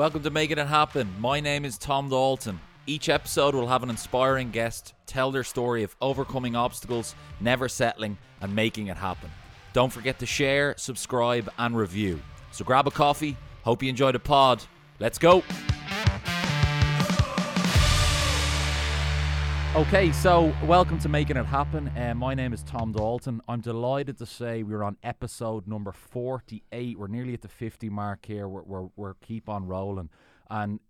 Welcome to Making It Happen. My name is Tom Dalton. Each episode will have an inspiring guest tell their story of overcoming obstacles, never settling, and making it happen. Don't forget to share, subscribe, and review. So grab a coffee. Hope you enjoy the pod. Let's go. Okay, so welcome to Making It Happen. Uh, my name is Tom Dalton. I'm delighted to say we're on episode number 48. We're nearly at the 50 mark here. We're, we're, we're keep on rolling. And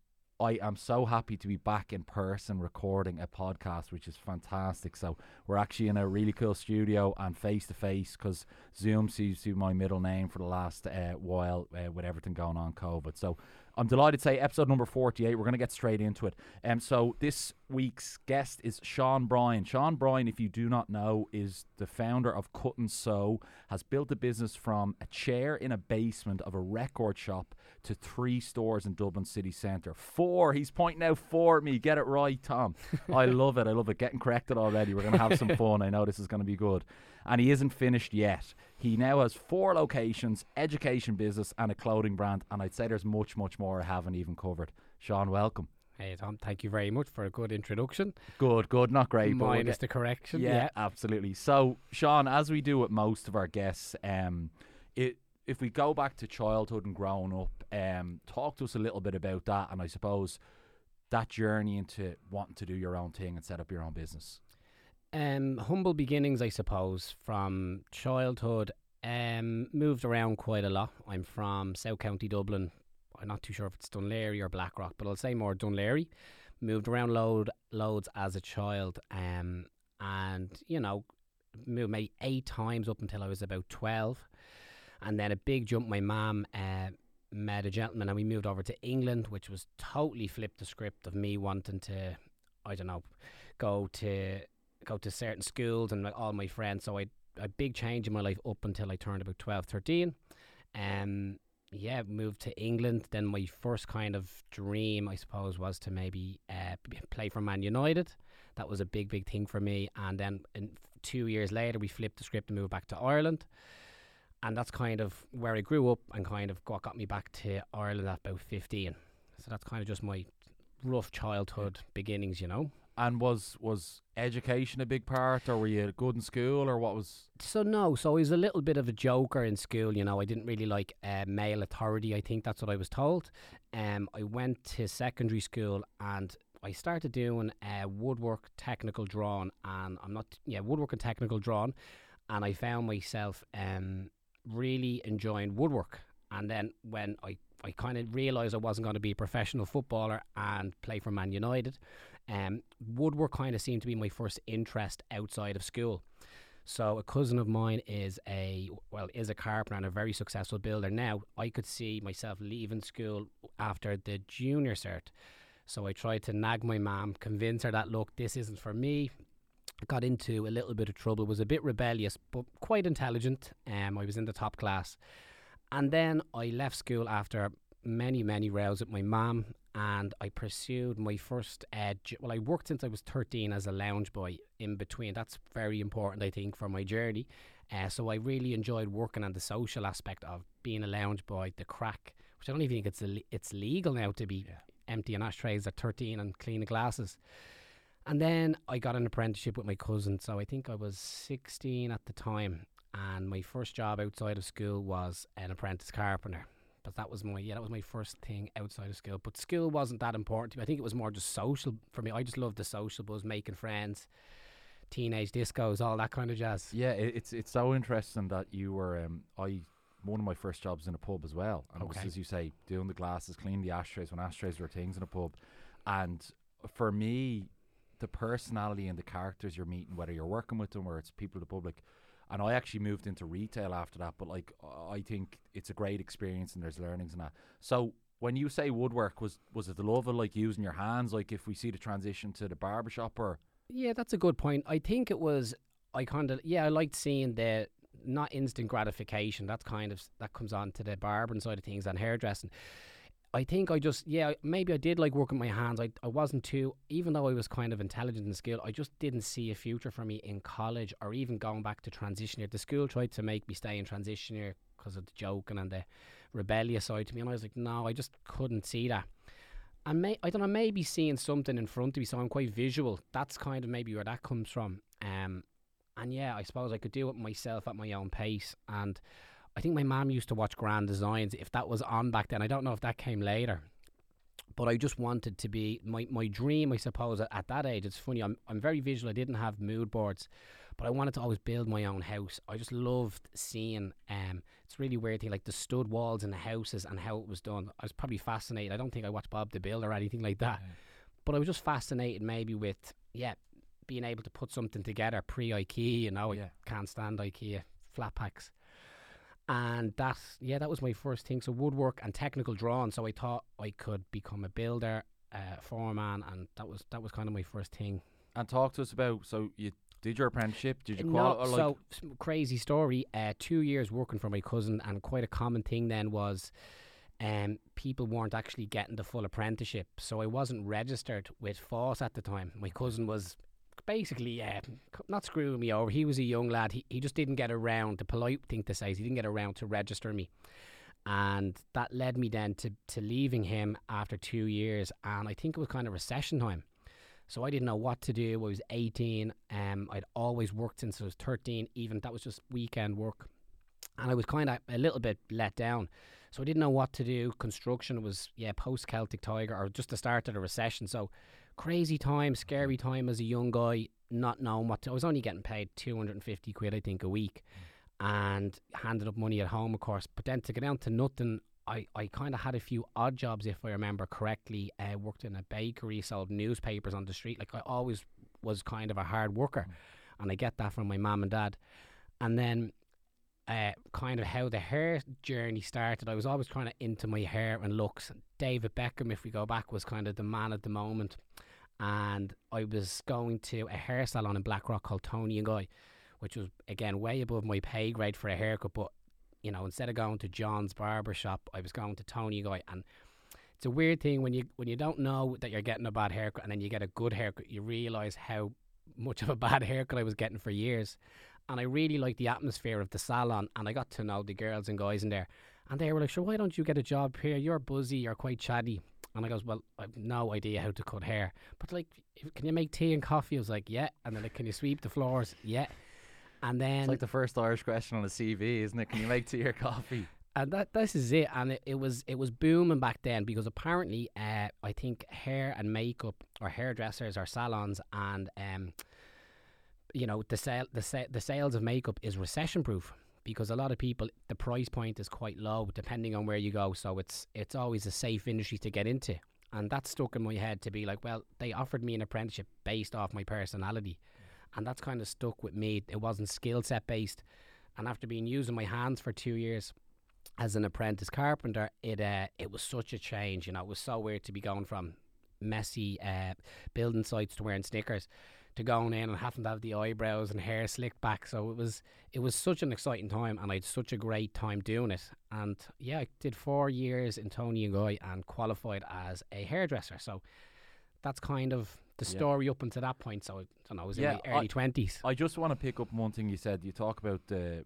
I am so happy to be back in person recording a podcast, which is fantastic. So we're actually in a really cool studio and face to face because Zoom seems to be my middle name for the last uh, while uh, with everything going on COVID. So I'm delighted to say episode number 48. We're going to get straight into it. Um, so this week's guest is Sean Bryan. Sean Bryan, if you do not know, is the founder of Cut and Sew, has built a business from a chair in a basement of a record shop to three stores in Dublin city centre. Four. He's pointing out four at me. Get it right, Tom. I love it. I love it. Getting corrected already. We're going to have some fun. I know this is going to be good. And he isn't finished yet. He now has four locations, education business, and a clothing brand. And I'd say there's much, much more I haven't even covered. Sean, welcome. Hey Tom, thank you very much for a good introduction. Good, good, not great, but we'll get- the correction. yeah, Yeah. absolutely. So, Sean, as we do with most of our guests, um, it if we go back to childhood and growing up, um, talk to us a little bit about that, and I suppose that journey into wanting to do your own thing and set up your own business. Um, humble beginnings, I suppose, from childhood. Um, moved around quite a lot. I'm from South County Dublin. I'm not too sure if it's Dun Laoghaire or Blackrock, but I'll say more Dun Laoghaire. Moved around load loads as a child. Um, and you know, moved maybe eight times up until I was about twelve, and then a big jump. My mum uh, met a gentleman, and we moved over to England, which was totally flipped the script of me wanting to, I don't know, go to go to certain schools and like all my friends. So I a big change in my life up until I turned about 12, 13. Um, yeah, moved to England. Then my first kind of dream, I suppose, was to maybe uh, play for Man United. That was a big, big thing for me. And then in two years later, we flipped the script and moved back to Ireland. And that's kind of where I grew up and kind of what got me back to Ireland at about 15. So that's kind of just my rough childhood beginnings, you know. And was was education a big part, or were you good in school, or what was? So no, so I was a little bit of a joker in school. You know, I didn't really like uh, male authority. I think that's what I was told. Um, I went to secondary school and I started doing uh, woodwork technical drawing, and I'm not yeah woodwork and technical drawing, and I found myself um really enjoying woodwork. And then when I I kind of realised I wasn't going to be a professional footballer and play for Man United, um, woodwork kind of seemed to be my first interest outside of school. So a cousin of mine is a well is a carpenter and a very successful builder. Now I could see myself leaving school after the junior cert. So I tried to nag my mum, convince her that look, this isn't for me. Got into a little bit of trouble. Was a bit rebellious, but quite intelligent. Um, I was in the top class, and then I left school after many many rows with my mum, and I pursued my first. Uh, well, I worked since I was thirteen as a lounge boy. In between, that's very important, I think, for my journey. Uh, so I really enjoyed working on the social aspect of being a lounge boy, the crack, which I don't even think it's Ill- it's legal now to be emptying ashtrays at 13 and cleaning glasses. And then I got an apprenticeship with my cousin, so I think I was 16 at the time. And my first job outside of school was an apprentice carpenter. But that was my yeah, that was my first thing outside of school. But school wasn't that important to me. I think it was more just social for me. I just loved the social buzz, making friends, teenage discos, all that kind of jazz. Yeah, it, it's it's so interesting that you were. Um, I one of my first jobs in a pub as well, and it was as you say, doing the glasses, cleaning the ashtrays when ashtrays were things in a pub, and for me, the personality and the characters you're meeting, whether you're working with them or it's people of the public. And I actually moved into retail after that, but like I think it's a great experience and there's learnings and that. So when you say woodwork, was was it the love of like using your hands? Like if we see the transition to the barbershop or Yeah, that's a good point. I think it was I kind of yeah, I liked seeing the not instant gratification. That's kind of that comes on to the barbering side of things and hairdressing. I think I just yeah maybe I did like working with my hands. I I wasn't too even though I was kind of intelligent in skill. I just didn't see a future for me in college or even going back to transition year. The school tried to make me stay in transition year because of the joking and the rebellious side to me, and I was like, no, I just couldn't see that. And may, I don't know, maybe seeing something in front of me, so I'm quite visual. That's kind of maybe where that comes from. Um, and yeah, I suppose I could do it myself at my own pace. And I think my mom used to watch Grand Designs if that was on back then. I don't know if that came later. But I just wanted to be my, my dream, I suppose, at, at that age. It's funny, I'm, I'm very visual. I didn't have mood boards, but I wanted to always build my own house. I just loved seeing, um, it's really weird thing, like the stud walls in the houses and how it was done. I was probably fascinated. I don't think I watched Bob the Builder or anything like that. Yeah. But I was just fascinated maybe with, yeah, being able to put something together pre IKEA, you know, yeah. I can't stand IKEA flat packs. And that, yeah, that was my first thing. So woodwork and technical drawing. So I thought I could become a builder, uh, foreman, and that was that was kind of my first thing. And talk to us about so you did your apprenticeship? Did you no, qualify? so crazy story. Uh, two years working for my cousin, and quite a common thing then was. Um, people weren't actually getting the full apprenticeship, so I wasn't registered with FÁS at the time. My cousin was basically uh, not screwing me over. He was a young lad. He, he just didn't get around. The polite thing to say is he didn't get around to register me. And that led me then to, to leaving him after two years. And I think it was kind of recession time. So I didn't know what to do. I was 18. Um, I'd always worked since I was 13. Even that was just weekend work. And I was kind of a little bit let down. So I didn't know what to do. Construction was, yeah, post Celtic Tiger or just the start of the recession. So crazy time, scary time as a young guy, not knowing what to, I was only getting paid 250 quid, I think, a week and handed up money at home, of course. But then to get down to nothing, I, I kind of had a few odd jobs, if I remember correctly. I uh, worked in a bakery, sold newspapers on the street. Like I always was kind of a hard worker. Mm. And I get that from my mum and dad. And then uh, kind of how the hair journey started. I was always kind of into my hair and looks. David Beckham, if we go back, was kind of the man at the moment. And I was going to a hair salon in Blackrock called Toni and Guy, which was again way above my pay grade for a haircut. But you know, instead of going to John's barber shop, I was going to Toni and Guy, and it's a weird thing when you when you don't know that you're getting a bad haircut and then you get a good haircut, you realize how much of a bad haircut I was getting for years and I really liked the atmosphere of the salon, and I got to know the girls and guys in there, and they were like, "Sure, why don't you get a job here? You're buzzy, you're quite chatty." And I goes, "Well, I've no idea how to cut hair, but like, can you make tea and coffee?" I was like, "Yeah," and then like, "Can you sweep the floors?" Yeah, and then it's like the first Irish question on the CV, isn't it? Can you make tea or coffee? and that this is it and it, it was it was booming back then because apparently uh, I think hair and makeup or hairdressers or salons and um, you know the sale the sa- the sales of makeup is recession proof because a lot of people the price point is quite low depending on where you go. So it's it's always a safe industry to get into. And that stuck in my head to be like well they offered me an apprenticeship based off my personality. And that's kind of stuck with me. It wasn't skill set based. And after being using my hands for 2 years as an apprentice carpenter it uh, it was such a change. You know it was so weird to be going from messy uh, building sites to wearing sneakers to going in and having to have the eyebrows and hair slicked back. So it was it was such an exciting time, and I had such a great time doing it. And yeah, I did four years in Toni and Guy and qualified as a hairdresser. So that's kind of the story yeah. up until that point. So I don't know, I was yeah, in my early twenties. I just want to pick up one thing you said. You talk about the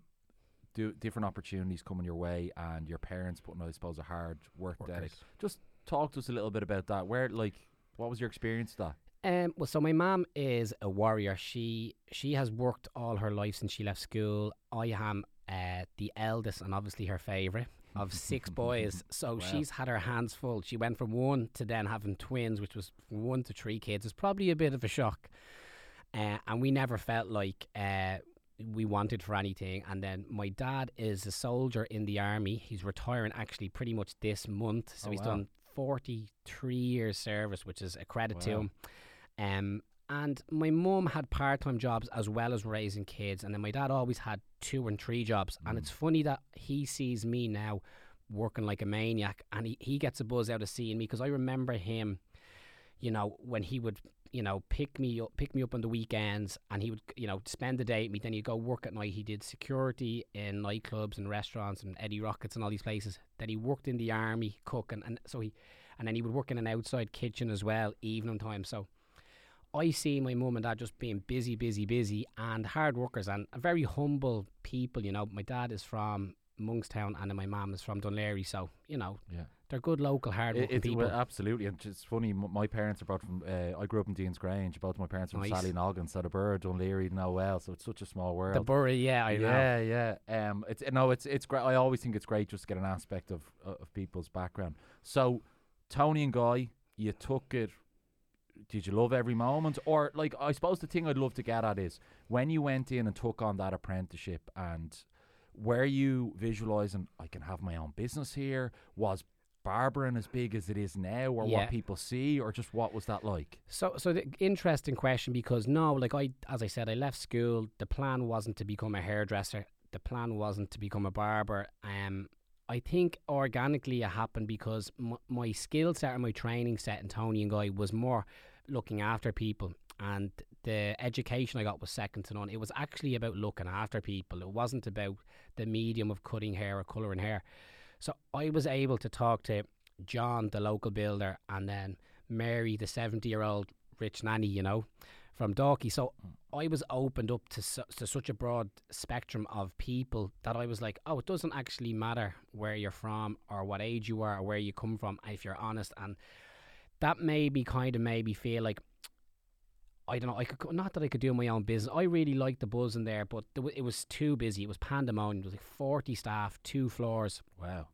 do different opportunities coming your way and your parents putting, I suppose, a hard work ethic. Just talk to us a little bit about that. Where, like, what was your experience that? Um, well, so my mom is a warrior. She she has worked all her life since she left school. I am uh, the eldest and obviously her favourite of six boys. So wow. she's had her hands full. She went from one to then having twins, which was one to three kids. It's probably a bit of a shock. Uh, and we never felt like uh, we wanted for anything. And then my dad is a soldier in the army. He's retiring actually pretty much this month. So oh, he's wow. done 43 years service, which is a credit wow. to him. Um, and my mum had part time jobs as well as raising kids. And then my dad always had two and three jobs. Mm. And it's mm. funny that he sees me now working like a maniac and he, he gets a buzz out of seeing me because I remember him, you know, when he would, you know, pick me up, pick me up on the weekends and he would, you know, spend the day with me. Then he'd go work at night. He did security in nightclubs and restaurants and Eddie Rocket's and all these places. Then he worked in the army cooking. And so he, and then he would work in an outside kitchen as well, evening time. So, I see my mum and dad just being busy, busy, busy, and hard workers and very humble people. You know, my dad is from Monkstown, and then my mum is from Dun Laoghaire. So you know, Yeah. they're good local hard working people. well, absolutely, and it's funny. m- My parents are both from. Uh, I grew up in Deansgrange. Both my parents are from Nice. Sallynoggin, so the bird, Dun Laoghaire, know well. So it's such a small world. the Bury, yeah, I know. yeah, yeah. Um, it's no, it's it's great. I always think it's great just to get an aspect of uh, of people's background. So, Toni and Guy, you took it. Did you love every moment, or like I suppose the thing I'd love to get at is when you went in and took on that apprenticeship, and were you visualizing I can have my own business here? Was barbering as big as it is now, or Yeah. what people see, or just what was that like? So, so the interesting question because no, like I, as I said, I left school. The plan wasn't to become a hairdresser. The plan wasn't to become a barber. Um, I think organically it happened because m- my skill set and my training set in Toni and Guy was more looking after people, and the education I got was second to none. It was actually about looking after people. It wasn't about the medium of cutting hair or colouring hair. So I was able to talk to John, the local builder, and then Mary, the 70 year old rich nanny, you know, from Dalkey. So hmm. I was opened up to, su- to such a broad spectrum of people that I was like, oh, it doesn't actually matter where you're from or what age you are or where you come from if you're honest. And that made me kind of made me feel like, I don't know. I could not that I could do my own business. I really liked the buzz in there, but it was too busy. It was pandemonium. It was like forty staff, two floors, Wow.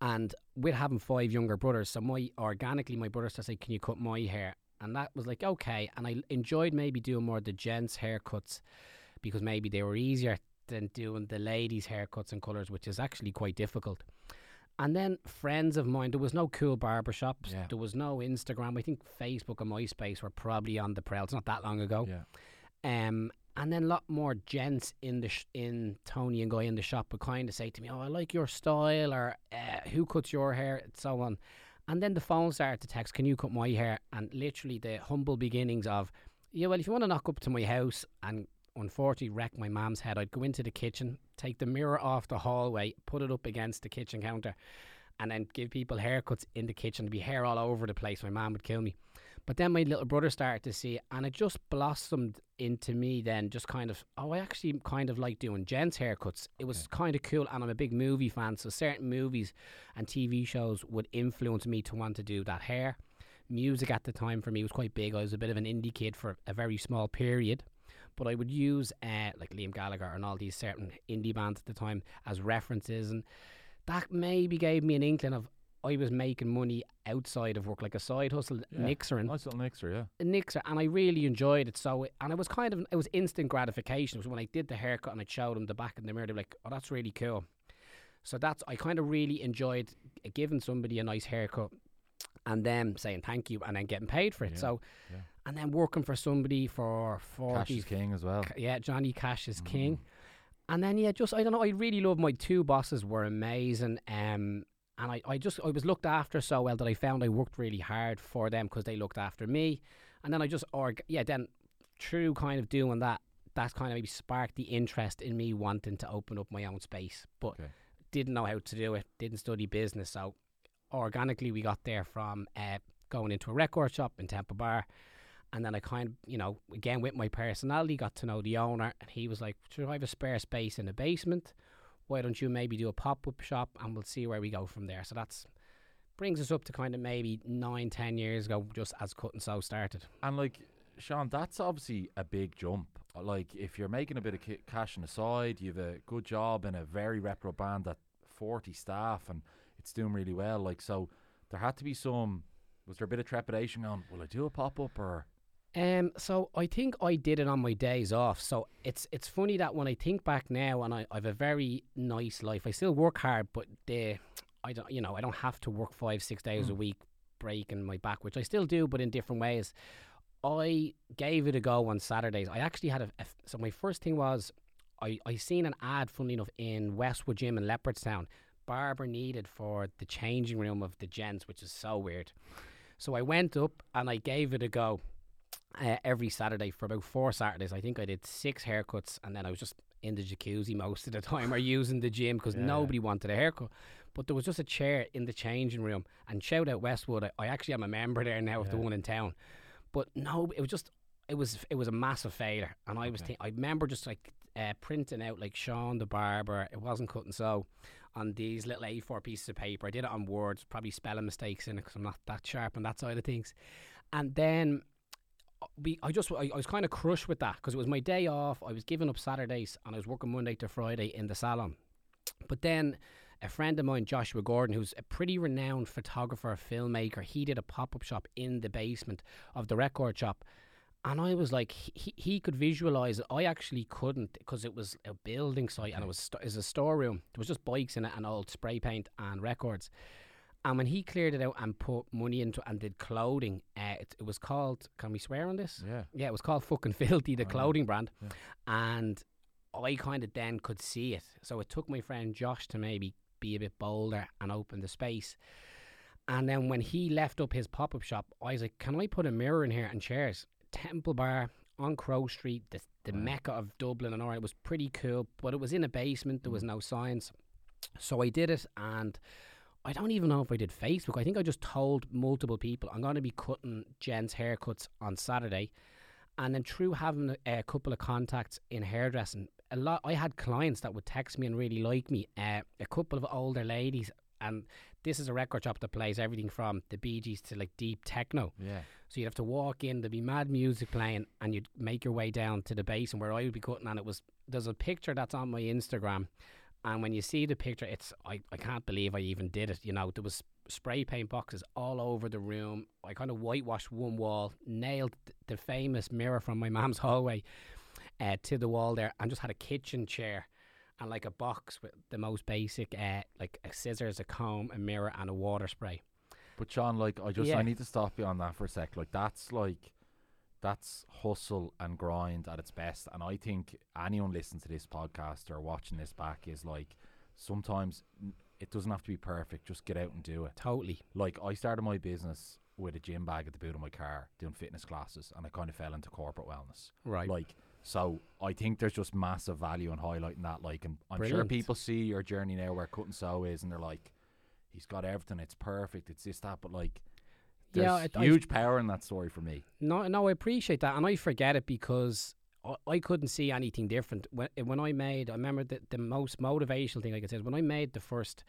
and with having five younger brothers, so my organically my brother started saying, "Can you cut my hair?" And that was like okay. And I enjoyed maybe doing more of the gents' haircuts because maybe they were easier than doing the ladies' haircuts and colours, which is actually quite difficult. And then friends of mine, there was no cool barbershops. Yeah. There was no Instagram. I think Facebook and MySpace were probably on the prowl. It's not that long ago. Yeah. Um, and then a lot more gents in the sh- in Toni and Guy in the shop would kind of say to me, "Oh, I like your style," or uh, "Who cuts your hair?" and so on. And then the phone started to text, "Can you cut my hair?" And literally the humble beginnings of, "Yeah, well, if you want to knock up to my house and unfortunately wreck my mum's head, I'd go into the kitchen, take the mirror off the hallway, put it up against the kitchen counter." And then give people haircuts in the kitchen. There'd be hair all over the place. My mum would kill me. But then my little brother started to see it, and it just blossomed into me. Then just kind of, oh, I actually kind of like doing gents haircuts. It was kind of cool, and I'm a big movie fan, so certain movies and TV shows would influence me to want to do that hair. Music at the time for me was quite big. I was a bit of an indie kid for a very small period, but I would use uh, like Liam Gallagher and all these certain indie bands at the time as references, and that maybe gave me an inkling of I was making money outside of work, like a side hustle, Yeah. mixering Nice little mixer, yeah. a Nixer, and I really enjoyed it. So, and it was kind of it was instant gratification. It was when I did the haircut and I showed them the back in the mirror. They were like, "Oh, that's really cool." So that's I kind of really enjoyed giving somebody a nice haircut, and them saying thank you, and then getting paid for it. Yeah, So, yeah. and then working for somebody for Cash is king as well. Yeah, Johnny Cash is Mm. king. And then yeah, just I don't know. I really love my two bosses were amazing. Um, and I, I just I was looked after so well that I found I worked really hard for them because they looked after me. And then I just org yeah then through kind of doing that, that's kind of maybe sparked the interest in me wanting to open up my own space, but Okay. didn't know how to do it. Didn't study business, so organically we got there from uh, going into a record shop in Temple Bar. And then I kind of, you know, again with my personality, got to know the owner, and he was like, "Should I have a spare space in the basement? Why don't you maybe do a pop up shop, and we'll see where we go from there." So that's brings us up to kind of maybe nine, ten years ago, just as cut and sew started. And like Sean, that's obviously a big jump. Like if you're making a bit of cash on the side, you've a good job in a very reputable band that 40 staff and it's doing really well. Like so, there had to be some. Was there a bit of trepidation on? Will I do a pop up or? Um, so I think I did it on my days off. So it's it's funny that when I think back now, and I I've a very nice life. I still work hard, but the I don't you know I don't have to work five six days a Mm. week breaking my back, which I still do, but in different ways. I gave it a go on Saturdays. I actually had a so my first thing was I I seen an ad, funnily enough, in Westwood Gym in Leopardstown. Barber needed for the changing room of the gents, which is so weird. So I went up and I gave it a go uh, every Saturday for about four Saturdays. I think I did six haircuts, and then I was just in the jacuzzi most of the time or using the gym because Yeah. nobody wanted a haircut. But there was just a chair in the changing room. And shout out Westwood, I, I actually am a member there now of the one in town. But no, it was just it was it was a massive failure, and I was Okay. think I remember just like uh, printing out like Sean the barber. It wasn't cut and sew on these little A4 pieces of paper. I did it on words, probably spelling mistakes in it because I'm not that sharp on that side of things. And then we, I just, I, I was kind of crushed with that because it was my day off. I was giving up Saturdays and I was working Monday to Friday in the salon. But then a friend of mine, Joshua Gordon, who's a pretty renowned photographer, filmmaker, he did a pop up shop in the basement of the record shop. And I was like, he, he could visualize it. I actually couldn't because it was a building site and it was, st- it was a storeroom. There was just bikes in it and old spray paint and records. And when he cleared it out and put money into it and did clothing, uh, it, it was called, can we swear on this? Yeah. Yeah, it was called fucking Filthy, the Oh, clothing brand. yeah. And I kind of then could see it. So it took my friend Josh to maybe be a bit bolder and open the space. And then when he left up his pop up shop, I was like, can I put a mirror in here and chairs? Temple Bar on Crow Street, the, the Wow. mecca of Dublin and all right, it was pretty cool, but it was in a basement, there was no signs. So I did it and I don't even know if I did Facebook. I think I just told multiple people I'm going to be cutting Jen's haircuts on Saturday. And then through having a, a couple of contacts in hairdressing, a lot I had clients that would text me and really like me. Uh, a couple of older ladies, and this is a record shop that plays everything from the Bee Gees to like deep techno. Yeah. So you'd have to walk in, there'd be mad music playing, and you'd make your way down to the basin where I would be cutting. And it was there's a picture that's on my Instagram, and when you see the picture, it's I, I can't believe I even did it. You know, there was spray paint boxes all over the room. I kind of whitewashed one wall, nailed the famous mirror from my mom's hallway uh, to the wall there, and just had a kitchen chair and like a box with the most basic, uh, like a scissors, a comb, a mirror, and a water spray. But John, like, I just Yeah. I need to stop you on that for a sec. Like, that's like, that's hustle and grind at its best. And I think anyone listening to this podcast or watching this back is like, sometimes it doesn't have to be perfect. Just get out and do it. Totally. Like, I started my business with a gym bag at the boot of my car doing fitness classes, and I kind of fell into corporate wellness. Right. Like, so I think there's just massive value in highlighting that. Like, and I'm sure people see your journey now where cut and sew is, and they're like, he's got everything. It's perfect. It's this that, but like, there's Yeah, it- I- huge power in that story for me. No, no, I appreciate that, and I forget it because I, I couldn't see anything different when eh, when I made. I remember the the most motivational thing I could say is when I made the first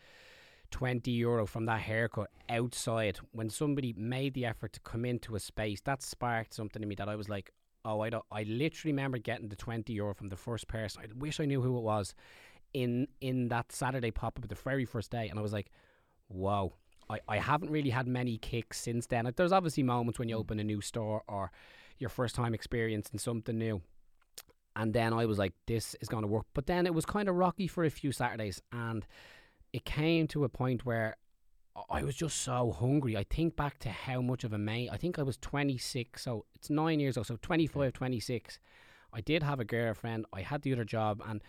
twenty euro from that haircut outside. When somebody made the effort to come into a space, that sparked something in me that I was like, oh, I don't. I literally remember getting the twenty euro from the first person. I wish I knew who it was in in that Saturday pop up the very first day, and I was like, wow. I, I haven't really had many kicks since then. There's obviously moments when you hmm. open a new store or your first time experiencing something new. And then I was like, this is going to work. But then it was kind of rocky for a few Saturdays. And it came to a point where I was just so hungry. I think back to how much of a mate. I think I was 26. So it's nine years ago. So 25, 26. I did have a girlfriend. I had the other job. And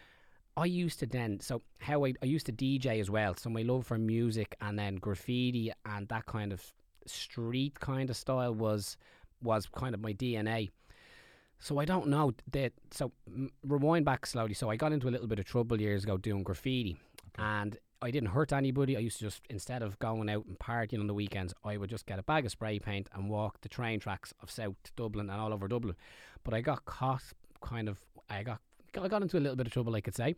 I used to then, so how I, I used to DJ as well. So my love for music and then graffiti and that kind of street kind of style was was kind of my DNA. So I don't know that. So rewind back slowly. So I got into a little bit of trouble years ago doing graffiti, Okay. and I didn't hurt anybody. I used to just instead of going out and partying on the weekends, I would just get a bag of spray paint and walk the train tracks of South Dublin and all over Dublin. But I got caught, kind of. I got I got into a little bit of trouble, I could say,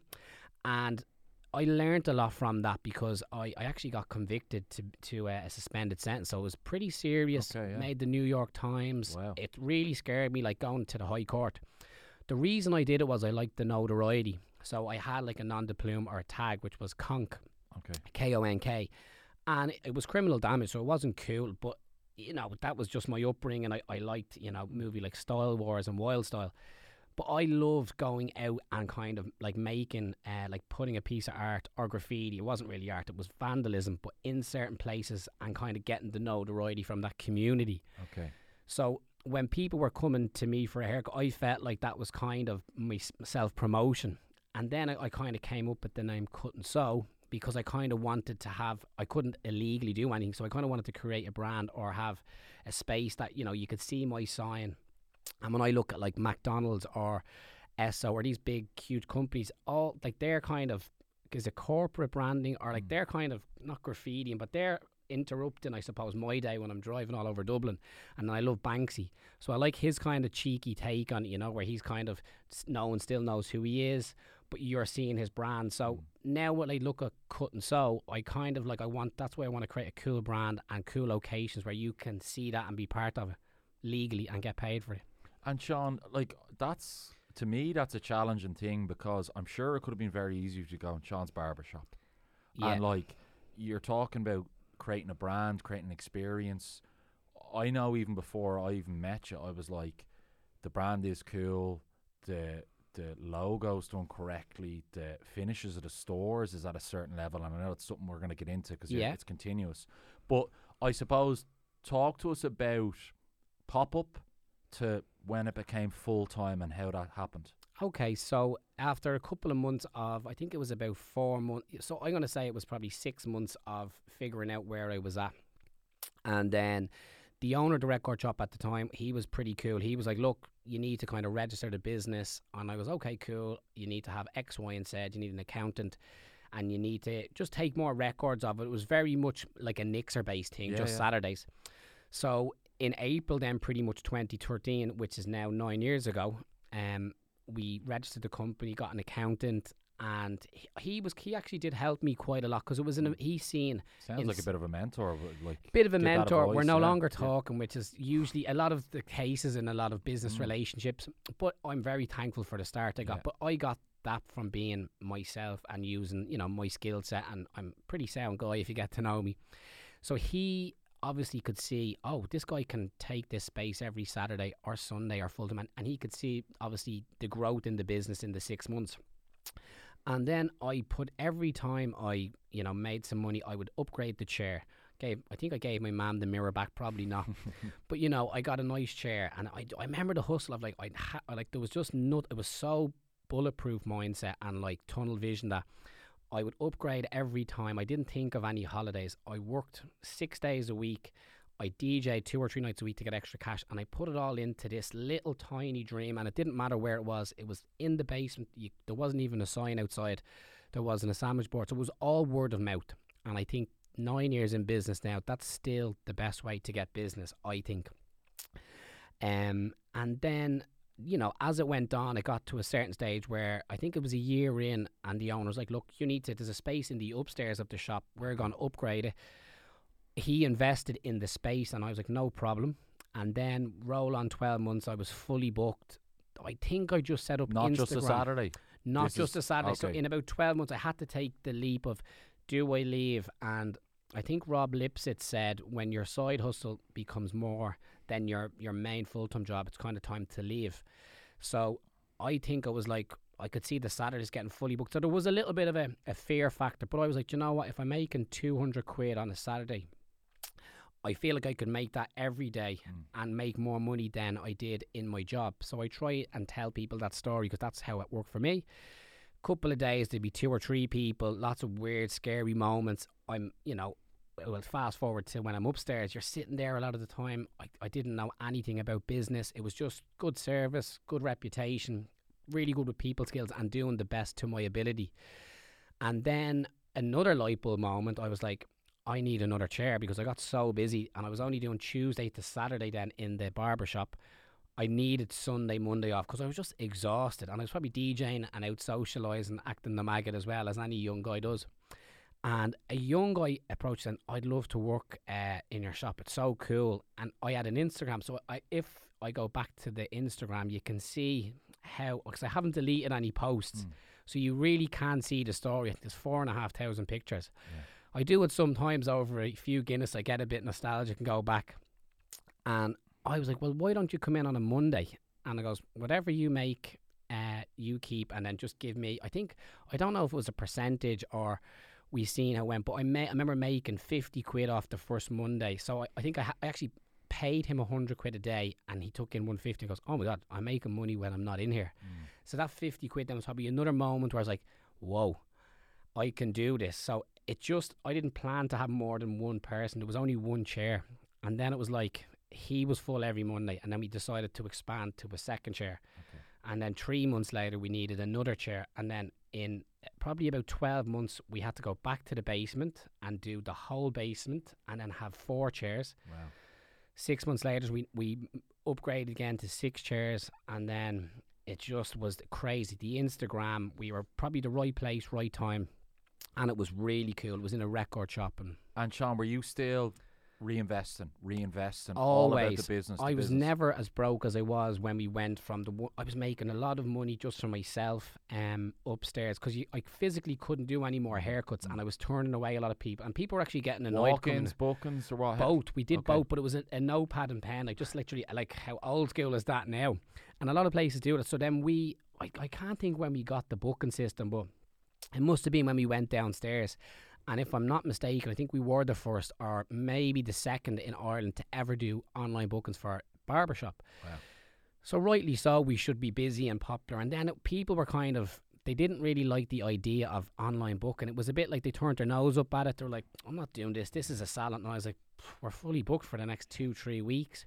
and I learned a lot from that because I, I actually got convicted to to uh, a suspended sentence. So it was pretty serious. Okay, yeah. Made the New York Times. Wow. It really scared me, like going to the High Court. The reason I did it was I liked the notoriety. So I had like a non de plume or a tag, which was conk, Okay. K O N K, and it was criminal damage, so it wasn't cool. But you know that was just my upbringing. I I liked you know movie like Style Wars and Wild Style. But I loved going out and kind of like making, uh, like putting a piece of art or graffiti. It wasn't really art; it was vandalism, but in certain places and kind of getting the notoriety from that community. Okay. So when people were coming to me for a haircut, I felt like that was kind of my self promotion. And then I, I kind of came up with the name Cut and Sew because I kind of wanted to have, I couldn't illegally do anything. So I kind of wanted to create a brand or have a space that, you know, you could see my sign. And when I look at like McDonald's or Esso or these big, huge companies, all like they're kind of, is it corporate branding or like Mm. they're kind of not graffitiing, but they're interrupting, I suppose, my day when I'm driving all over Dublin. And I love Banksy. So I like his kind of cheeky take on it, you know, where he's kind of, no one still knows who he is, but you're seeing his brand. So mm. now when I look at Cut and Sew, I kind of like, I want, that's why I want to create a cool brand and cool locations where you can see that and be part of it legally and get paid for it. And Sean, like, that's, to me, that's a challenging thing because I'm sure it could have been very easy to go in Sean's barbershop. Yeah. And like, you're talking about creating a brand, creating an experience. I know even before I even met you, I was like, the brand is cool. The the logo's done correctly. The finishes of the stores is at a certain level, and I know it's something we're going to get into because yeah. it's continuous. But I suppose talk to us about pop up to when it became full time and how that happened. Okay, so after a couple of months of, I think it was about four months. So I'm going to say it was probably six months of figuring out where I was at, and then the owner of the record shop at the time, he was pretty cool. He was like, "Look, you need to kind of register the business," and I was okay, cool. You need to have X, Y, and Z. You need an accountant, and you need to just take more records of it. It was very much like a Nixer based thing, yeah, just yeah. Saturdays. So in April, then pretty much 2013, which is now nine years ago, um, we registered the company, got an accountant, and he, he was he actually did help me quite a lot because it was in a, he's seen sounds like a bit of a mentor like bit of a mentor voice, we're no yeah. longer talking yeah. which is usually a lot of the cases in a lot of business mm. relationships but i'm very thankful for the start i got yeah. but i got that from being myself and using you know my skill set and i'm a pretty sound guy if you get to know me so he obviously could see, oh, this guy can take this space every Saturday or Sunday or full time, and, he could see obviously the growth in the business in the six months. And then I put every time I, you know, made some money, I would upgrade the chair. Gave, I think I gave my mum the mirror back, probably not, but you know, I got a nice chair, and I, I remember the hustle of like I ha- like there was just not, it was so bulletproof mindset and like tunnel vision that I would upgrade every time. I didn't think of any holidays. I worked six days a week. I DJ two or three nights a week to get extra cash, and I put it all into this little tiny dream. And it didn't matter where it was; it was in the basement. You, there wasn't even a sign outside. There wasn't a sandwich board, so it was all word of mouth. And I think nine years in business now, that's still the best way to get business. I think. Um, and then you know, as it went on, it got to a certain stage where I think it was a year in, and the owner was like, "Look, you need to. There's a space in the upstairs of the shop. We're going to upgrade it." He invested in the space, and I was like, "No problem." And then roll on twelve months, I was fully booked. I think I just set up not Instagram. just a Saturday, not this just a Saturday. Okay. So in about twelve months, I had to take the leap of, do I leave? And I think Rob Lipsett said, when your side hustle becomes more than your your main full time job, it's kind of time to leave. So I think I was like, I could see the Saturdays getting fully booked. So there was a little bit of a, a fear factor, but I was like, you know what? If I'm making 200 quid on a Saturday, I feel like I could make that every day mm. and make more money than I did in my job. So I try and tell people that story because that's how it worked for me. Couple of days, there'd be two or three people, lots of weird, scary moments. I'm, you know, well, fast forward to when I'm upstairs, you're sitting there a lot of the time. I, I didn't know anything about business. It was just good service, good reputation, really good with people skills, and doing the best to my ability. And then another light bulb moment, I was like, I need another chair because I got so busy and I was only doing Tuesday to Saturday then in the barber shop. I needed Sunday, Monday off because I was just exhausted and I was probably DJing and out socialising, acting the maggot as well as any young guy does. And a young guy approached and I'd love to work uh, in your shop. It's so cool. And I had an Instagram, so I, if I go back to the Instagram, you can see how because I haven't deleted any posts, mm. so you really can see the story. There's four and a half thousand pictures. Yeah. I do it sometimes over a few Guinness. I get a bit nostalgic and go back. And I was like, well, why don't you come in on a Monday? And I goes, whatever you make, uh, you keep, and then just give me. I think I don't know if it was a percentage or we seen how it went. But I, may, I remember making 50 quid off the first Monday. So I, I think I, ha- I actually paid him 100 quid a day and he took in 150 and goes, oh my God, I'm making money when I'm not in here. Mm. So that 50 quid then was probably another moment where I was like, whoa, I can do this. So it just, I didn't plan to have more than one person. There was only one chair. And then it was like, he was full every Monday. And then we decided to expand to a second chair. Okay. And then three months later, we needed another chair. And then in probably about 12 months, we had to go back to the basement and do the whole basement and then have four chairs. Wow. Six months later, we, we upgraded again to six chairs and then it just was crazy. The Instagram, we were probably the right place, right time. And it was really cool. It was in a record shop and And Sean, were you still reinvesting, reinvesting, all about Always. the business? I was business? never as broke as I was when we went from the. I was making a lot of money just for myself um, upstairs because I physically couldn't do any more haircuts and I was turning away a lot of people and people were actually getting annoyed. walk-ins, bookings, or what? both. We did Okay. both, but it was a, a notepad and pen. Like just literally, like how old school is that now? And a lot of places do it. So then we, I, I can't think when we got the booking system, but it must have been when we went downstairs. And if I'm not mistaken, I think we were the first or maybe the second in Ireland to ever do online bookings for barbershop. Wow. So rightly so, we should be busy and popular. And then it, people were kind of they didn't really like the idea of online booking. It was a bit like they turned their nose up at it. They're like, "I'm not doing this. This is a salad." And I was like, "We're fully booked for the next two, three weeks."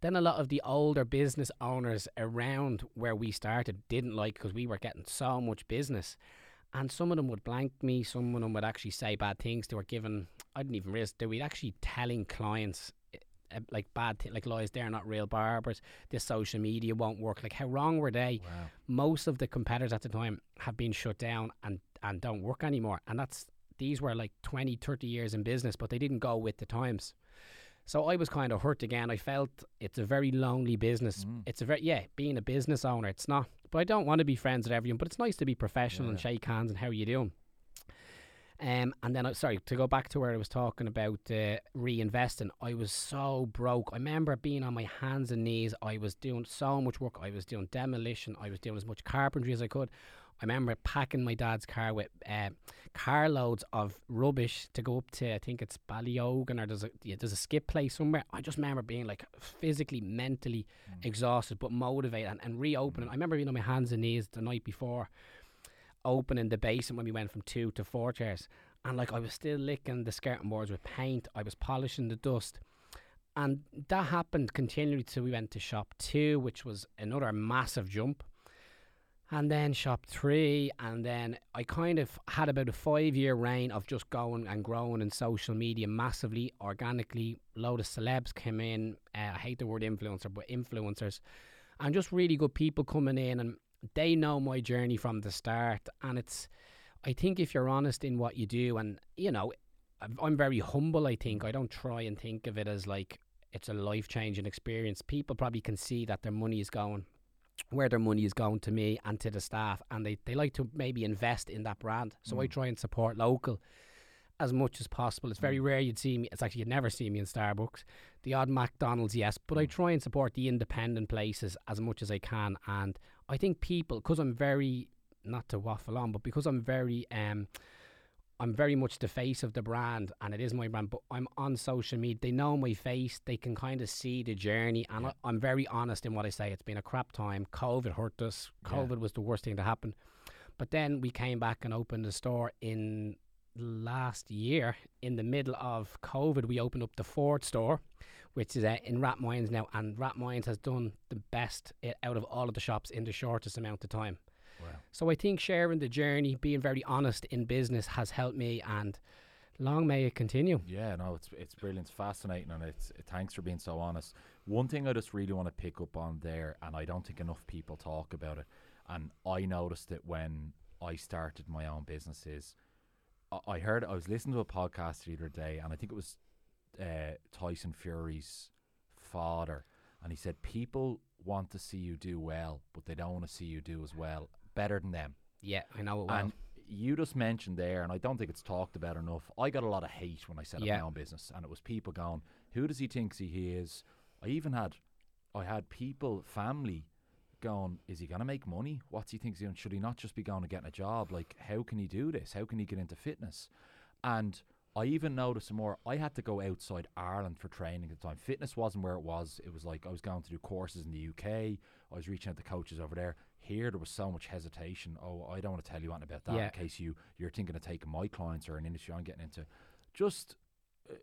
Then a lot of the older business owners around where we started didn't like because we were getting so much business. And some of them would blank me. Some of them would actually say bad things. They were given, I didn't even realize, they were actually telling clients uh, like bad, like lies. They're not real barbers. This social media won't work. Like how wrong were they? Wow. Most of the competitors at the time have been shut down and and don't work anymore. And that's these were like 20, 30 years in business, but they didn't go with the times. So I was kind of hurt again. I felt it's a very lonely business. Mm. It's a very yeah, being a business owner, it's not. But I don't want to be friends with everyone. But it's nice to be professional and shake hands and how are you doing. Um, and then I sorry to go back to where I was talking about uh, reinvesting. I was so broke. I remember being on my hands and knees. I was doing so much work. I was doing demolition. I was doing as much carpentry as I could. I remember packing my dad's car with uh, carloads of rubbish to go up to I think it's Ballyogan or there's a yeah, there's a skip place somewhere. I just remember being like physically, mentally exhausted but motivated and, and reopening. I remember being on my hands and knees the night before, opening the basement when we went from two to four chairs, and like I was still licking the skirting boards with paint. I was polishing the dust. And that happened continually till we went to shop two, which was another massive jump and then shop three and then i kind of had about a five year reign of just going and growing in social media massively organically. Load of celebs came in uh, i hate the word influencer but influencers and just really good people coming in and they know my journey from the start. And it's i think if you're honest in what you do and you know I'm- i'm very humble i think. I don't try and think of it as like it's a life changing experience. People probably can see that their money is going where their money is going to me and to the staff and they, they like to maybe invest in that brand. So I Mm. try and support local as much as possible. It's very rare you'd see me it's actually you'd never see me in Starbucks the odd McDonald's yes but I try and support the independent places as much as I can and I think people because I'm very not to waffle on but because I'm very um I'm very much the face of the brand and it is my brand, but I'm on social media. They know my face. They can kind of see the journey. And Yeah. I, I'm very honest in what I say. It's been a crap time. COVID hurt us. Yeah. COVID was the worst thing to happen. But then we came back and opened the store in last year. In the middle of COVID, we opened up the Ford store, which is uh, in Rathmines now. And Rathmines has done the best uh, out of all of the shops in the shortest amount of time. Wow. So I think sharing the journey, being very honest in business has helped me and long may it continue. Yeah, no, it's it's brilliant, it's fascinating, and it's it, thanks for being so honest. One thing I just really want to pick up on there, and I don't think enough people talk about it, and I noticed it when I started my own businesses. I, I heard I was listening to a podcast the other day, and I think it was uh, Tyson Fury's father, and he said people want to see you do well, but they don't want to see you do as well, better than them. Yeah, I know it well. And you just mentioned there, and I don't think it's talked about enough. I got a lot of hate when I set up Yeah. my own business, and it was people going, "Who does he think he is?" I even had, I had people, family, going, "Is he going to make money? What's he think he's doing? Should he not just be going and getting a job? Like, how can he do this? How can he get into fitness?" And I even noticed more. I had to go outside Ireland for training at the time. Fitness wasn't where it was. It was like I was going to do courses in the UK. I was reaching out to coaches over there. Here, there was so much hesitation. Oh, I don't want to tell you anything about that Yeah. in case you you're thinking of taking my clients or an industry I'm getting into. Just uh,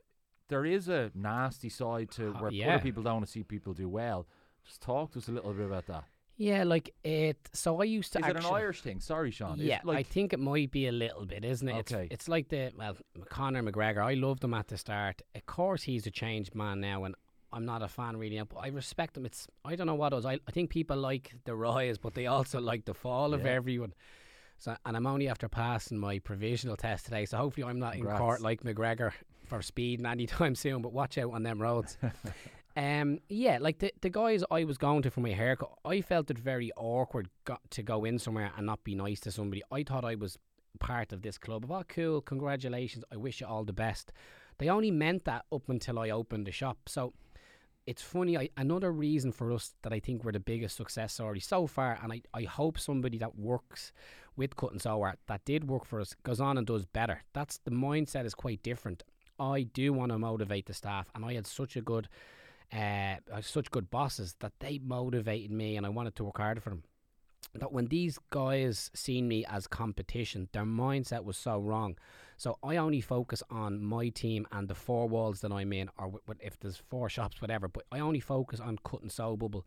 there is a nasty side to Uh, where yeah. other people don't want to see people do well. Just talk to us a little bit about that. Yeah, like it. So I used to. Is it an Irish thing? Sorry, Sean. Yeah, I think it might be a little bit, isn't it? Okay. It's, it's like the well, Conor McGregor. I loved him at the start. Of course, he's a changed man now, and I'm not a fan really. But I respect them. It's I don't know what it was. I, I think people like the rise, but they also like the fall of everyone. So, and I'm only after passing my provisional test today, so hopefully I'm not in Congrats. court like McGregor for speeding anytime soon. But watch out on them roads. Um, yeah, like the the guys I was going to for my haircut, I felt it very awkward got to go in somewhere and not be nice to somebody. I thought I was part of this club. Oh, cool! Congratulations! I wish you all the best. They only meant that up until I opened the shop. So it's funny. I, another reason for us that I think we're the biggest success story so far, and I, I hope somebody that works with Cut and Sew Art that did work for us goes on and does better. That's the mindset is quite different. I do want to motivate the staff, and I had such a good, uh, such good bosses that they motivated me, and I wanted to work harder for them. That when these guys seen me as competition, their mindset was so wrong. So I only focus on my team and the four walls that I'm in, or if there's four shops, whatever. But I only focus on cut and sew bubble.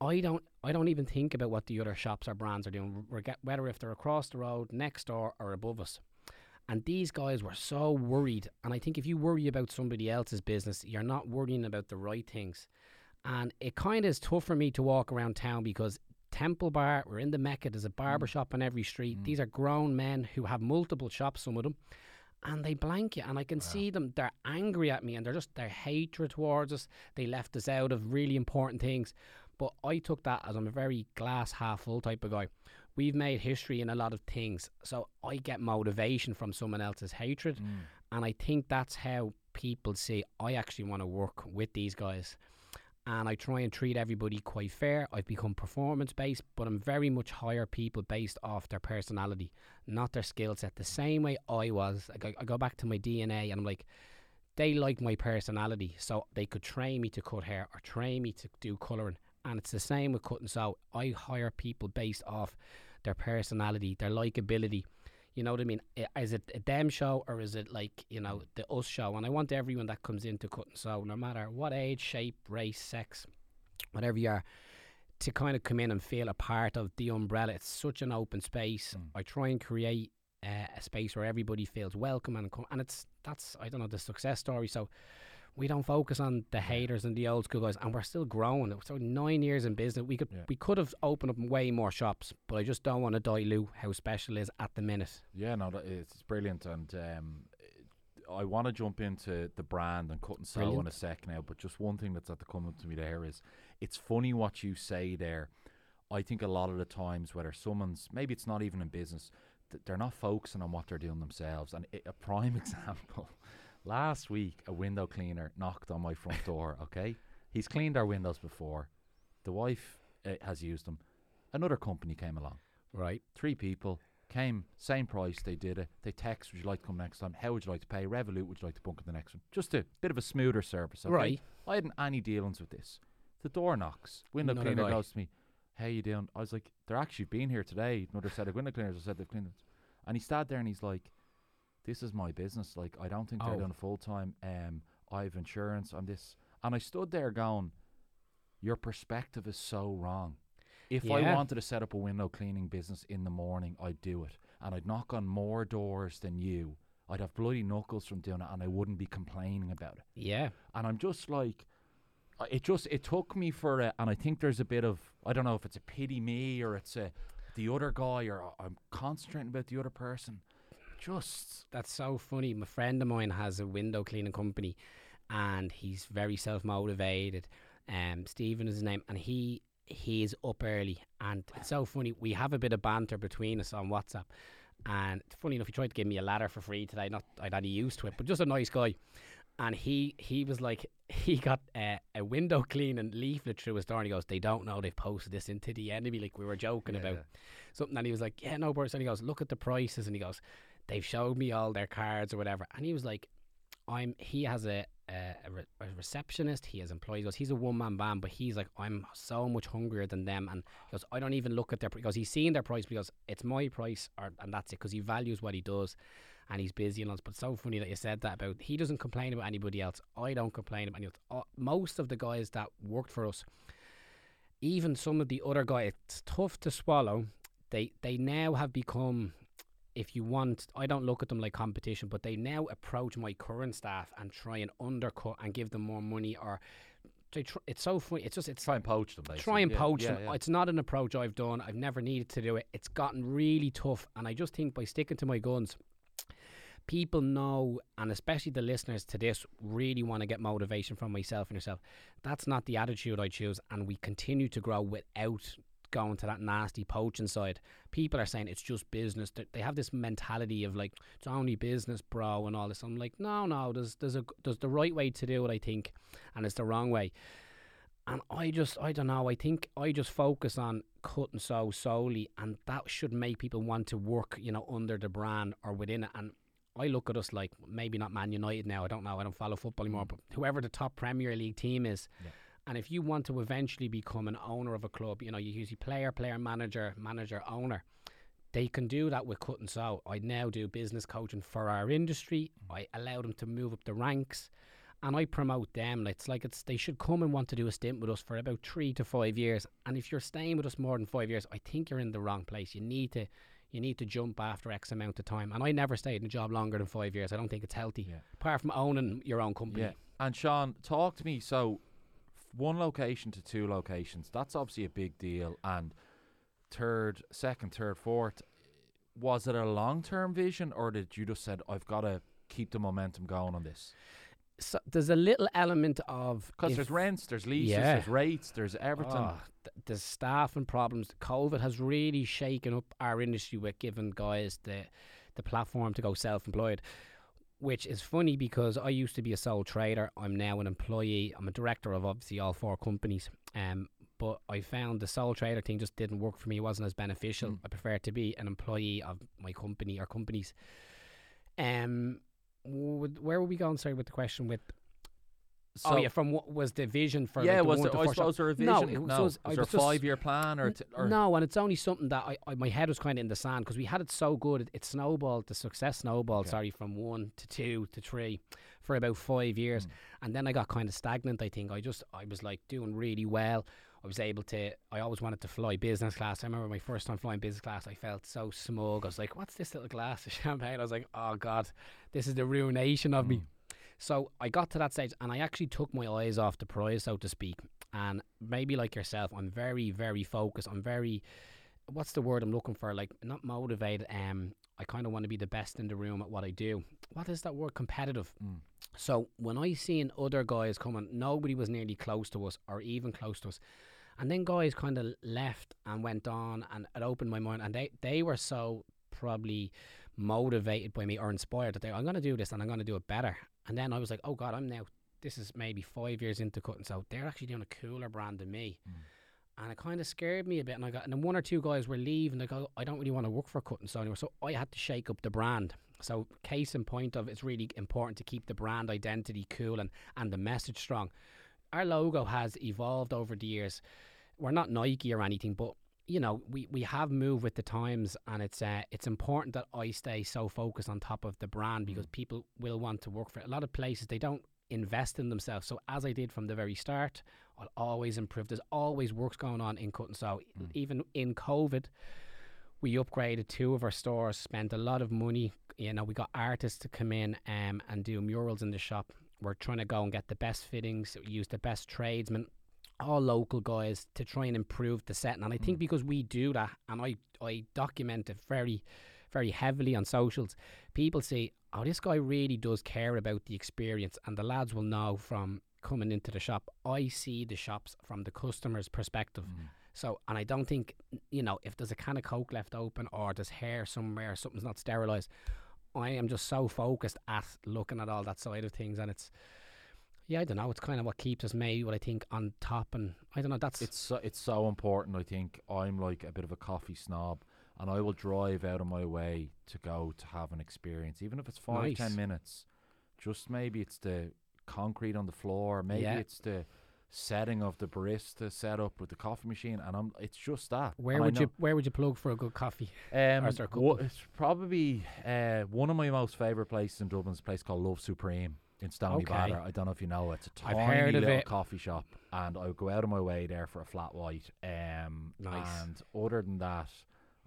I don't. I don't even think about what the other shops or brands are doing, whether if they're across the road, next door, or above us. And these guys were so worried. And I think if you worry about somebody else's business, you're not worrying about the right things. And it kind of is tough for me to walk around town because Temple Bar, we're in the Mecca, there's a barber shop on every street. These are grown men who have multiple shops, some of them, and they blank you. And I can see them, they're angry at me and they're just, their hatred towards us. They left us out of really important things. But I took that as I'm a very glass half full type of guy. We've made history in a lot of things. So I get motivation from someone else's hatred. Mm. And I think that's how people say, I actually want to work with these guys. And I try and treat everybody quite fair. I've become performance based, but I'm very much hire people based off their personality, not their skill set. The same way I was. I go, back to my DNA and I'm like, they like my personality. So they could train me to cut hair or train me to do colouring. And it's the same with cutting. So. I hire people based off their personality, their likability. You know what I mean? Is it a them show or is it like, you know, the us show? And I want everyone that comes into cut and sew, no matter what age, shape, race, sex, whatever you are, to kind of come in and feel a part of the umbrella. It's such an open space. Mm. I try and create uh, a space where everybody feels welcome and and it's that's I don't know the success story. So we don't focus on the haters and the old school guys, and we're still growing. So nine years in business, we could Yeah. we could have opened up way more shops, but I just don't want to dilute how special it is at the minute. Yeah, no, it's brilliant, and um, I want to jump into the brand and cut and sew in a sec now. But just one thing that's at the coming to me there is, it's funny what you say there. I think a lot of the times, whether someone's maybe it's not even in business, th- they're not focusing on what they're doing themselves. And a prime example, last week a window cleaner knocked on my front door. Okay, he's cleaned our windows before. The wife uh, has used them. Another company came along Right. three people came, same price, they did it. They text, would you like to come next time? How would you like to pay? Revolut, would you like to book in the next one? Just a bit of a smoother service. Okay? Right. I hadn't any dealings with this. The door knocks. Window Another cleaner goes to me, how you doing? I was like, they're actually been here today. Another set of window cleaners have said they've cleaned it. And he sat there and he's like, this is my business. Like, I don't think they're Oh. doing full time. Um, I have insurance. I'm this. And I stood there going, your perspective is so wrong. If I wanted to set up a window cleaning business in the morning, I'd do it. And I'd knock on more doors than you. I'd have bloody knuckles from doing it and I wouldn't be complaining about it. Yeah. And I'm just like, it just, it took me for a, and I think there's a bit of, I don't know if it's a pity me or it's a, the other guy or I'm concentrating about the other person. Just, That's so funny. My friend of mine has a window cleaning company, and he's very self motivated. Um, Stephen is his name, and he he is up early, and it's so funny. We have a bit of banter between us on WhatsApp, and funny enough, he tried to give me a ladder for free today. Not I'd any used to it, but just a nice guy. And he he was like he got uh, a window cleaning leaflet through his door, and he goes, "They don't know they've posted this into the enemy." Like we were joking about Yeah. something, and he was like, "Yeah, no, person." He goes, "Look at the prices," and he goes, "They've showed me all their cards or whatever," and he was like, "I'm." He has a a, a, re- a receptionist. He has employees. He goes, "He's a one man band," but he's like, "I'm so much hungrier than them," and he goes, "I don't even look at their." Because he's seeing their price, because it's my price, or and that's it. Because he values what he does. And he's busy and all. But so funny that you said that about he doesn't complain about anybody else. I don't complain about anyone. Uh, most of the guys that worked for us, even some of the other guys, it's tough to swallow. They they now have become, if you want, I don't look at them like competition, but they now approach my current staff and try and undercut and give them more money or. They tr- it's so funny. It's just it's Try and poach them, basically. try and Yeah, poach yeah, them. yeah. It's not an approach I've done. I've never needed to do it. It's gotten really tough, and I just think by sticking to my guns, people know, and especially the listeners to this, really want to get motivation from myself and yourself. That's not the attitude I choose, and we continue to grow without going to that nasty poaching side. People are saying it's just business. They- They have this mentality of like it's only business, bro, and all this. I'm like, no, no. There's there's a there's the right way to do it, I think, and it's the wrong way. And I just, I don't know. I think I just focus on cut and sew solely, and that should make people want to work, you know, under the brand or within it. And I look at us like maybe not Man United now. I don't know. I don't follow football anymore. Mm. But whoever the top Premier League team is, Yeah. And if you want to eventually become an owner of a club, you know, you usually player, player, manager, manager, owner. They can do that with cut and sew. I now do business coaching for our industry. Mm. I allow them to move up the ranks and I promote them. It's like it's they should come and want to do a stint with us for about three to five years. And if you're staying with us more than five years, I think you're in the wrong place. You need to you need to jump after X amount of time. And I never stayed in a job longer than five years. I don't think it's healthy. Yeah. Apart from owning your own company. Yeah. And Sean, talk to me. So, one location to two locations, that's obviously a big deal. And third, second, third, fourth, was it a long term vision or did you just said, I've got to keep the momentum going on this? So there's a little element of Because there's rents, there's leases, Yeah. there's rates, there's everything. Oh, th- the staffing problems. COVID has really shaken up our industry with giving guys the the platform to go self-employed, which is funny because I used to be a sole trader. I'm now an employee. I'm a director of obviously all four companies. Um, but I found the sole trader thing just didn't work for me. It wasn't as beneficial. Mm. I prefer to be an employee of my company or companies. Um, would, where were we going? Sorry, with the question with So, oh yeah, from what was the vision for? yeah, like, the was there, I suppose there a No, vision? it was- No, was, it's- there a five year plan or, t- or no, and it's only something that I, I my head was kind of in the sand because we had it so good. It, it snowballed, the success snowballed. Okay. Sorry, from one to two to three for about five years, Mm. and then I got kind of stagnant. I think I just I was like doing really well. I was able to. I always wanted to fly business class. I remember my first time flying business class. I felt so smug. I was like, "What's this little glass of champagne?" I was like, "Oh God, this is the ruination of me." So I got to that stage and I actually took my eyes off the prize, so to speak. And maybe like yourself, I'm very, very focused. I'm very, what's the word I'm looking for? Like, not motivated. Um, I kind of want to be the best in the room at what I do. What is that word? Competitive. Mm. So when I seen other guys coming, nobody was nearly close to us or even close to us. And then guys kind of left and went on, and it opened my mind. And they, they were so probably motivated by me or inspired that they, I'm going to do this and I'm going to do it better. And then I was like, oh God, I'm now, this is maybe five years into cutting. So they're actually doing a cooler brand than me. Mm. And it kind of scared me a bit. And I got, and then one or two guys were leaving. They go, I don't really want to work for Cut and Sew anymore. So I had to shake up the brand. So case in point of it's really important to keep the brand identity cool and, and the message strong. Our logo has evolved over the years. We're not Nike or anything, but you know, we, we have moved with the times, and it's uh, it's important that I stay so focused on top of the brand because people will want to work for it. A lot of places they don't invest in themselves. So as I did from the very start, I'll always improve. There's always works going on in cut and sew. Mm. Even in COVID, we upgraded two of our stores, spent a lot of money. You know, we got artists to come in um, and do murals in the shop. We're trying to go and get the best fittings, use the best tradesmen, all local guys to try and improve the setting. And I think Mm. because we do that, and I I document it very, very heavily on socials, people say, "Oh, this guy really does care about the experience," and the lads will know from coming into the shop. I see the shops from the customer's perspective. Mm. So, and I don't think, you know, if there's a can of Coke left open or there's hair somewhere, something's not sterilised, I am just so focused at looking at all that side of things. And it's, yeah, I don't know, it's kind of what keeps us maybe what I think on top. And I don't know, that's, It's so, it's so important. I think I'm like a bit of a coffee snob, and I will drive out of my way to go to have an experience, even if it's five ten Nice. minutes. Just maybe it's the concrete on the floor, maybe Yeah. it's the setting of the barista setup with the coffee machine, and I'm. It's just that. where And would you where would you plug for a good coffee? Um, a it's probably uh, one of my most favorite places in Dublin is a place called Love Supreme. In Stony Okay. I don't know if you know. It's a I've tiny heard of little it. coffee shop, and I would go out of my way there for a flat white. Um, Nice. And other than that,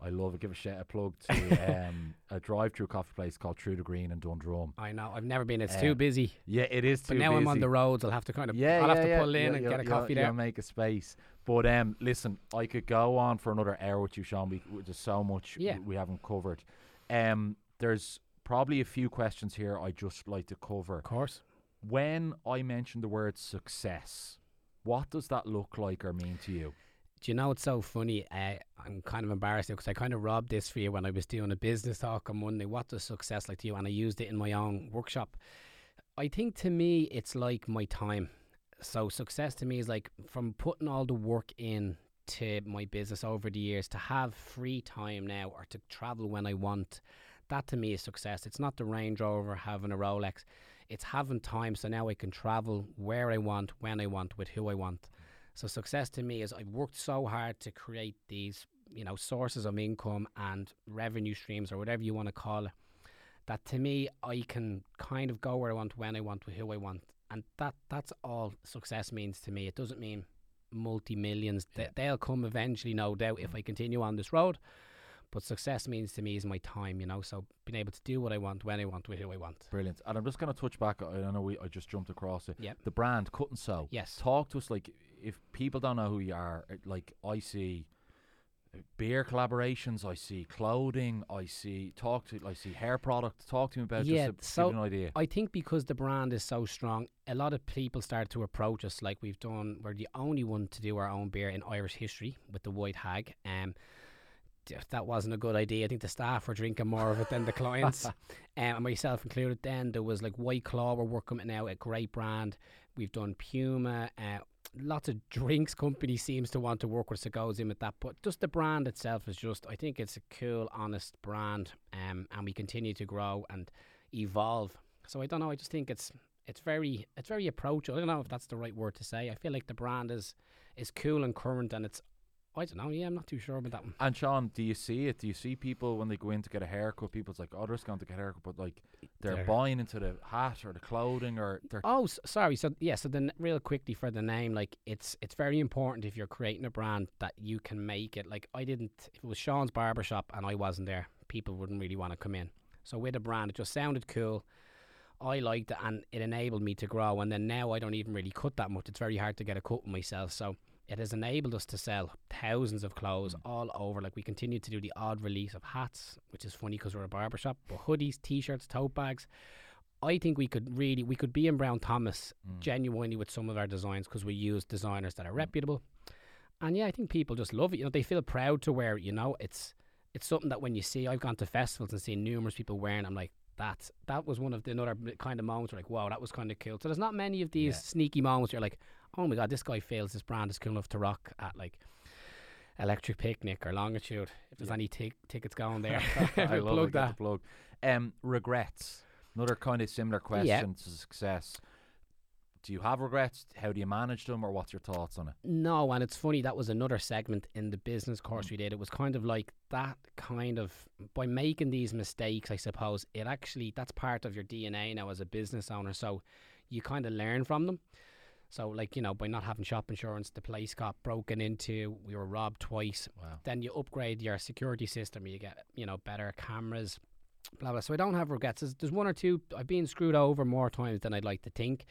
I love it. Give a shit a plug to um, a drive-through coffee place called True to Green in Dundrum. I know. I've never been. It's too busy. Yeah, it is too busy, But now I'm on busy. the roads. I'll have to kind of. Yeah, I'll yeah, have to yeah, pull in and you'll- get a you'll- coffee you'll there. make a space. But um, listen, I could go on for another hour with you, Sean. We, we- there's so much Yeah. we haven't covered. Um, there's probably a few questions here I just like to cover. Of course. When I mention the word success, what does that look like or mean to you? Do you know it's so funny? Uh, I'm kind of embarrassed because I kind of robbed this for you when I was doing a business talk on Monday. What does success like to you? And I used it in my own workshop. I think to me, it's like my time. So success to me is like from putting all the work in to my business over the years to have free time now or to travel when I want. That to me is success. It's not the Range Rover having a Rolex. It's having time so now I can travel where I want, when I want, with who I want. So success to me is I've worked so hard to create these, you know, sources of income and revenue streams or whatever you want to call it. That to me I can kind of go where I want, when I want, with who I want. And that that's all success means to me. It doesn't mean multi millions. Yeah. They'll come eventually, no doubt, if mm. I continue on this road. But success means to me is my time, you know. So being able to do what I want, when I want, with who I want. Brilliant. And I'm just going to touch back. I know we I just jumped across it. Yep. The brand Cut and Sew. Yes. Talk to us like if people don't know who you are. uh, Like I see beer collaborations. I see clothing. I see talk to. I see hair products. Talk to me about Yeah, just so an idea. I think because the brand is so strong, a lot of people start to approach us like we've done. We're the only one to do our own beer in Irish history with the White Hag. Um, that wasn't a good idea. I think the staff were drinking more of it than the clients, um, and myself included. Then there was like White Claw. We're working it now, a great brand. We've done Puma. Uh, lots of drinks company seems to want to work with goes in with that, but just the brand itself is just. I think it's a cool, honest brand, um, and we continue to grow and evolve. So I don't know. I just think it's it's very it's very approachable. I don't know if that's the right word to say. I feel like the brand is is cool and current, and it's I don't know. Yeah, I'm not too sure about that one. And Sean, do you see it? Do you see people when they go in to get a haircut? People's like, oh, they're just going to get a haircut, but like they're, They're- buying into the hat or the clothing or they're Oh, s- sorry. So yeah. So then, real quickly for the name, like it's it's very important if you're creating a brand that you can make it. Like I didn't. If it was Sean's barbershop and I wasn't there, people wouldn't really want to come in. So with a brand, it just sounded cool. I liked it and it enabled me to grow. And then now I don't even really cut that much. It's very hard to get a cut myself. So it has enabled us to sell thousands of clothes all over. Like we continue to do the odd release of hats, which is funny because we're a barbershop, but hoodies, t-shirts, tote bags. I think we could really we could be in Brown Thomas Mm. genuinely with some of our designs because we use designers that are reputable. And yeah, I think people just love it. You know, they feel proud to wear it. You know, it's it's something that when you see, I've gone to festivals and seen numerous people wearing. I'm like, that's that was one of the another kind of moments where like, wow, that was kind of cool. So there's not many of these Yeah. sneaky moments. Where you're like, oh my god, this guy feels this brand is cool enough to rock at like. Electric Picnic or Longitude. If there's Yeah. any tic- tickets going there, I love plug it. That. the plug. Um, regrets. Another kind of similar question to success. Do you have regrets? How do you manage them, or what's your thoughts on it? No, and it's funny that was another segment in the business course we did. It was kind of like that kind of by making these mistakes, I suppose, it actually that's part of your DNA now as a business owner. So you kind of learn from them. So like, you know, by not having shop insurance, the place got broken into, we were robbed twice. Wow. Then you upgrade your security system, you get, you know, better cameras, blah blah. So I don't have regrets. There's, there's one or two I've been screwed over more times than I'd like to think.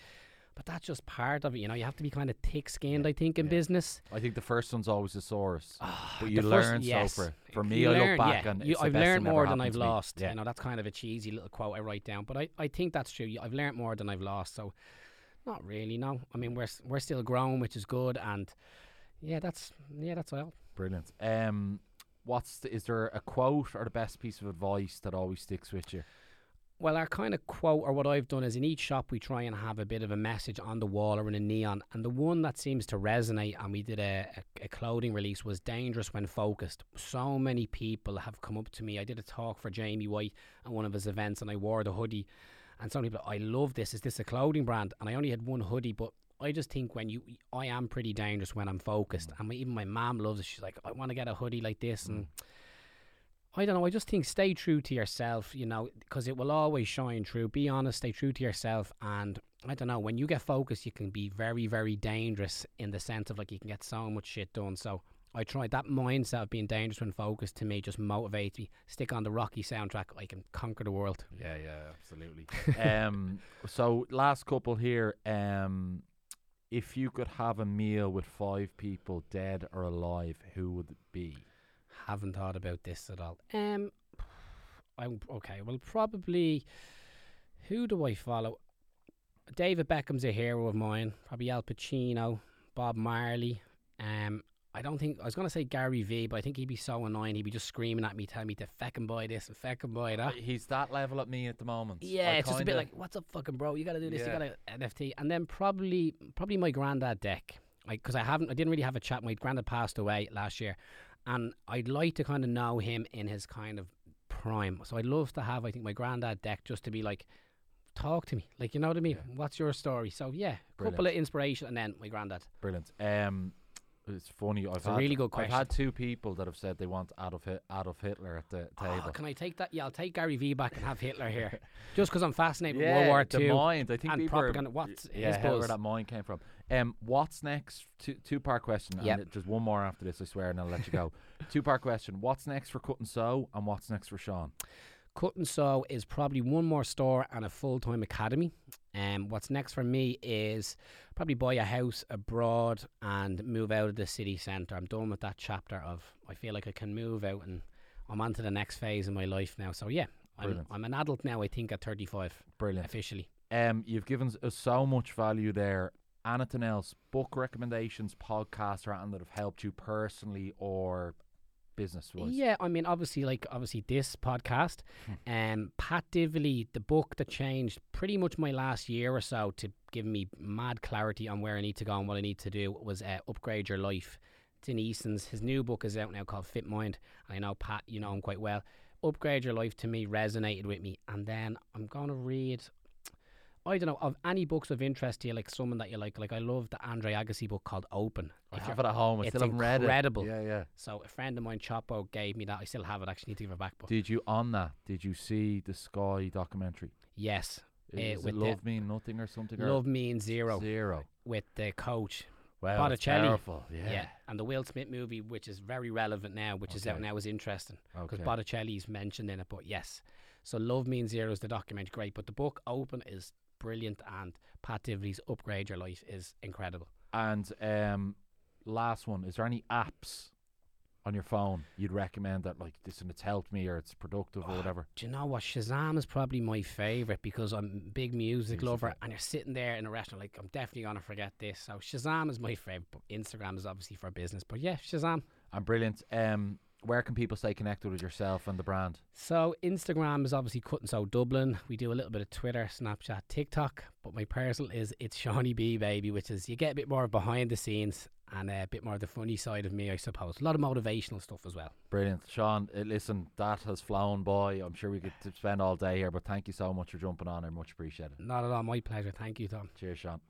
But that's just part of it, you know. You have to be kind of thick-skinned, I think, in yeah. business. I think the first one's always the source, Ah, but you first- learn yes. so for for me. I look back yeah. and You- the I've learned more than I've lost. Yeah. You know, that's kind of a cheesy little quote I write down, but I, I think that's true. I've learned more than I've lost. So, not really. No, I mean we're we're still growing, which is good, and yeah, that's yeah, that's all. Brilliant. Um, what's the, is there a quote or the best piece of advice that always sticks with you? Well, our kind of quote, or what I've done, is in each shop we try and have a bit of a message on the wall or in a neon. And the one that seems to resonate, and we did a, a, a clothing release, was dangerous when focused. So many people have come up to me. I did a talk for Jamie White at one of his events, and I wore the hoodie. And some people, I love this. Is this a clothing brand? And I only had one hoodie, but I just think when you, I am pretty dangerous when I'm focused. Mm. And my, even my mom loves it. She's like, I want to get a hoodie like this, and mm. I don't know. I just think stay true to yourself, you know, because it will always shine through. Be honest, stay true to yourself. And I don't know, when you get focused, you can be very, very dangerous in the sense of like you can get so much shit done. So I tried that mindset of being dangerous when focused to me just motivates me. Stick on the Rocky soundtrack, I can conquer the world. Yeah, yeah, absolutely. um, so last couple here. Um, if you could have a meal with five people, dead or alive, who would it be? Haven't thought about this at all. Um, I'm okay. Well, probably. Who do I follow? David Beckham's a hero of mine. Probably Al Pacino, Bob Marley. Um, I don't think I was going to say Gary Vee, but I think he'd be so annoying. He'd be just screaming at me, telling me to fucking buy this and fucking buy that. He's that level at me at the moment. Yeah, I it's just a bit like, "What's up, fucking bro? You got to do this. Yeah. You got to NFT." And then probably, probably my granddad deck, like because I haven't, I didn't really have a chat. My granddad passed away last year, and I'd like to kind of know him in his kind of prime. So I'd love to have, I think, my granddad deck just to be like, talk to me, like you know what I mean? What's your story? So yeah, a couple of inspiration, and then my granddad. brilliant. Um, it's funny. I've It's a had, really good I've had two people that have said they want Adolf, Hit- Adolf Hitler at the Oh, table. can I take that? Yeah, I'll take Gary Vee back and have Hitler here, just because I'm fascinated with yeah, World War the Two. mind. I think and people are- propaganda. What's yeah, his how where that mind came from. Um, what's next? Two two part question. And just one more after this, I swear, and I'll let you go. two part question. What's next for Cut and Sew, and what's next for Sean? Cut and Sew is probably one more store and a full time academy. Um, what's next for me is probably buy a house abroad and move out of the city centre. I'm done with that chapter of I feel like I can move out and I'm on to the next phase in my life now. So yeah, I'm, I'm an adult now. I think at 35 Brilliant. officially. Um, you've given us so much value there. Anything else? Book recommendations, podcasts, or anything that have helped you personally or business wise? Yeah, I mean, obviously, like obviously this podcast, um, Pat Divilly, the book that changed pretty much my last year or so to give me mad clarity on where I need to go and what I need to do was uh, upgrade your life. It's in Eason's. His new book is out now called Fit Mind. I know Pat, you know him quite well. Upgrade your life to me resonated with me, and then I'm going to read. I don't know of any books of interest to you, like someone that you like. Like I love the Andre Agassi book called Open. I have it at home. I it's still haven't read it. incredible. Yeah, yeah. So a friend of mine, Chopo, gave me that. I still have it. Actually, need to give it back. But Did you on that? Did you see the Sky documentary? yes, Is Uh, it with the- Love Mean Nothing or something? or- Love means zero Zero. with the coach. Wow, Bollettieri. powerful. Yeah. and the Will Smith movie, which is very relevant now, which is out Okay. now, is interesting because Okay. Bollettieri's mentioned in it. But yes, so Love Means Zero is the documentary, great. But the book Open is brilliant, and Pat Divilly's Upgrade Your Life is incredible. And um, last one. Is there any apps on your phone you'd recommend that like this and it's helped me or it's productive or whatever? Do you know what? Shazam is probably my favorite because I'm a big music lover, and you're sitting there in a restaurant like I'm definitely gonna forget this. So Shazam is my favorite. But Instagram is obviously for business, but yeah, Shazam. And brilliant. Um, where can people stay connected with yourself and the brand? So Instagram is obviously cut and sew Dublin. We do a little bit of Twitter, Snapchat, TikTok, but my personal is it's Shawnee B baby, which is you get a bit more behind the scenes and a bit more of the funny side of me, I suppose. A lot of motivational stuff as well. Brilliant, Sean. Uh, listen, that has flown by. I'm sure we could spend all day here, but thank you so much for jumping on. I much appreciate it. Not at all my pleasure. Thank you, Tom. Cheers, Sean.